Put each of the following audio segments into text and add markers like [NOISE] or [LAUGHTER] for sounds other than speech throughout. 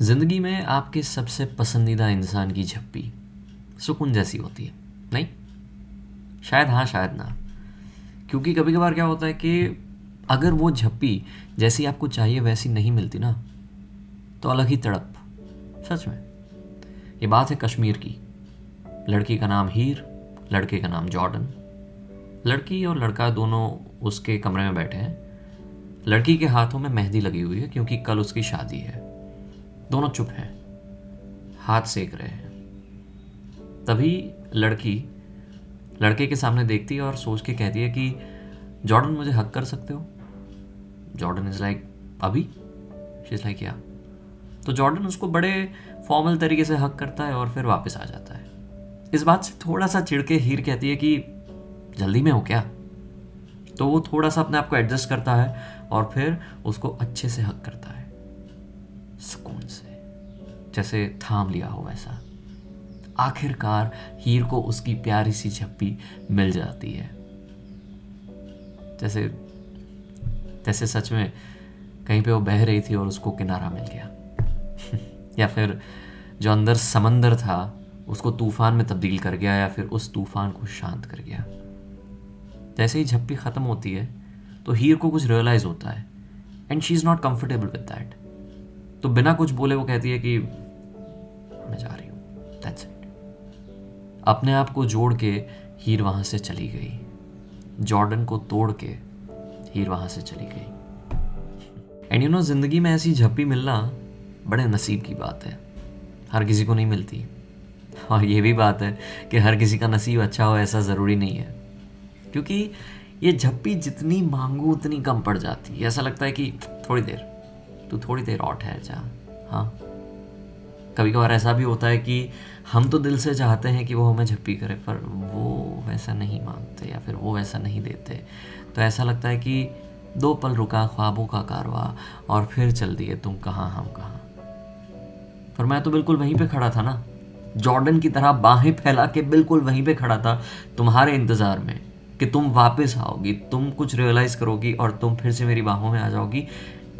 ज़िंदगी में आपके सबसे पसंदीदा इंसान की झप्पी सुकून जैसी होती है, नहीं? शायद हाँ शायद ना। क्योंकि कभी कभार क्या होता है कि अगर वो झप्पी जैसी आपको चाहिए वैसी नहीं मिलती ना तो अलग ही तड़प, सच में। ये बात है कश्मीर की। लड़की का नाम हीर, लड़के का नाम जॉर्डन। लड़की और लड़का दोनों उसके कमरे में बैठे हैं। लड़की के हाथों में मेहंदी लगी हुई है, क्योंकि कल उसकी शादी है। दोनों चुप हैं, हाथ सेक रहे हैं। तभी लड़की, लड़के के सामने देखती है और सोच के कहती है कि, जॉर्डन, मुझे हक कर सकते हो? जॉर्डन इज़ लाइक अभी? इज़ लाइक या तो जॉर्डन उसको बड़े फॉर्मल तरीके से हक करता है और फिर वापस आ जाता है। इस बात से थोड़ा सा चिड़के हीर कहती है कि, जल्दी में हो क्या? तो वो थोड़ा सा अपने आप को एडजस्ट करता है और फिर उसको अच्छे से हक करता है। सुकून से। जैसे थाम लिया हो वैसा। आखिरकार हीर को उसकी प्यारी सी झप्पी मिल जाती है। जैसे जैसे सच में कहीं पे वो बह रही थी और उसको किनारा मिल गया। [LAUGHS] या फिर जो अंदर समंदर था, उसको तूफ़ान में तब्दील कर गया या फिर उस तूफ़ान को शांत कर गया। जैसे ही झप्पी ख़त्म होती है तो हीर को कुछ रियलाइज़ होता है। And she is not comfortable with that तो बिना कुछ बोले वो कहती है कि मैं जा रही हूँ। अपने आप को जोड़ के हीर वहाँ से चली गई। जॉर्डन को तोड़ के हीर वहाँ से चली गई। एंड यू नो ज़िंदगी में ऐसी झप्पी मिलना बड़े नसीब की बात है। हर किसी को नहीं मिलती। और ये भी बात है कि हर किसी का नसीब अच्छा हो ऐसा ज़रूरी नहीं है। क्योंकि ये झप्पी जितनी मांगू, उतनी कम पड़ जाती है। ऐसा लगता है कि थोड़ी देर। तू थोड़ी देर और ठहर जा। हाँ। कभी कभार ऐसा भी होता है कि हम तो दिल से चाहते हैं कि वो हमें झप्पी करे, पर वो वैसा नहीं मांगते या फिर वो वैसा नहीं देते। तो ऐसा लगता है कि दो पल रुका, ख्वाबों का कारवा, और फिर चल दिए तुम कहाँ, हम कहाँ। पर मैं तो बिल्कुल वहीं पे खड़ा था ना। जॉर्डन की तरह बाहें फैला के बिल्कुल वहीं पे खड़ा था तुम्हारे इंतज़ार में कि तुम वापस आओगी, तुम कुछ रियलाइज़ करोगी और तुम फिर से मेरी बाहों में आ जाओगी।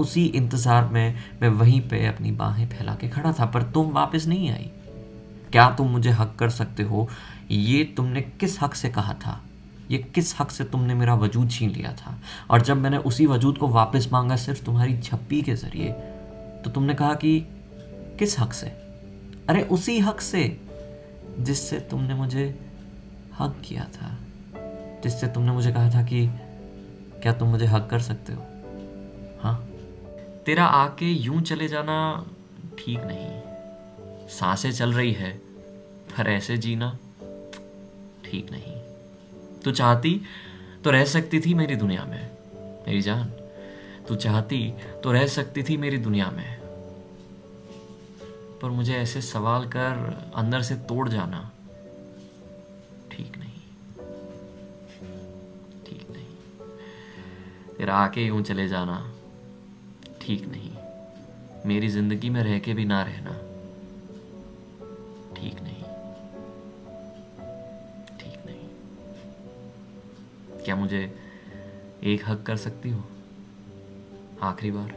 उसी इंतज़ार में मैं वहीं पे अपनी बाहें फैला के खड़ा था, पर तुम वापस नहीं आई। क्या तुम मुझे हक कर सकते हो? ये तुमने किस हक से कहा था? ये किस हक से तुमने मेरा वजूद छीन लिया था? और जब मैंने उसी वजूद को वापस मांगा सिर्फ़ तुम्हारी छप्पी के ज़रिए तो तुमने कहा कि किस हक से? अरे, उसी हक से, जिससे तुमने मुझे हक किया था। जिससे तुमने मुझे कहा था कि क्या तुम मुझे हक कर सकते हो? तेरा आके यूँ चले जाना ठीक नहीं। साँसें चल रही है, पर ऐसे जीना ठीक नहीं। तू चाहती तो रह सकती थी मेरी दुनिया में, मेरी जान। तू चाहती तो रह सकती थी मेरी दुनिया में। पर मुझे ऐसे सवाल कर अंदर से तोड़ जाना ठीक नहीं। ठीक नहीं। तेरा आके यूँ चले जाना ठीक नहीं। मेरी ज़िंदगी में रह के भी ना रहना। ठीक नहीं। ठीक नहीं। क्या मुझे एक हक कर सकती हो? आखिरी बार।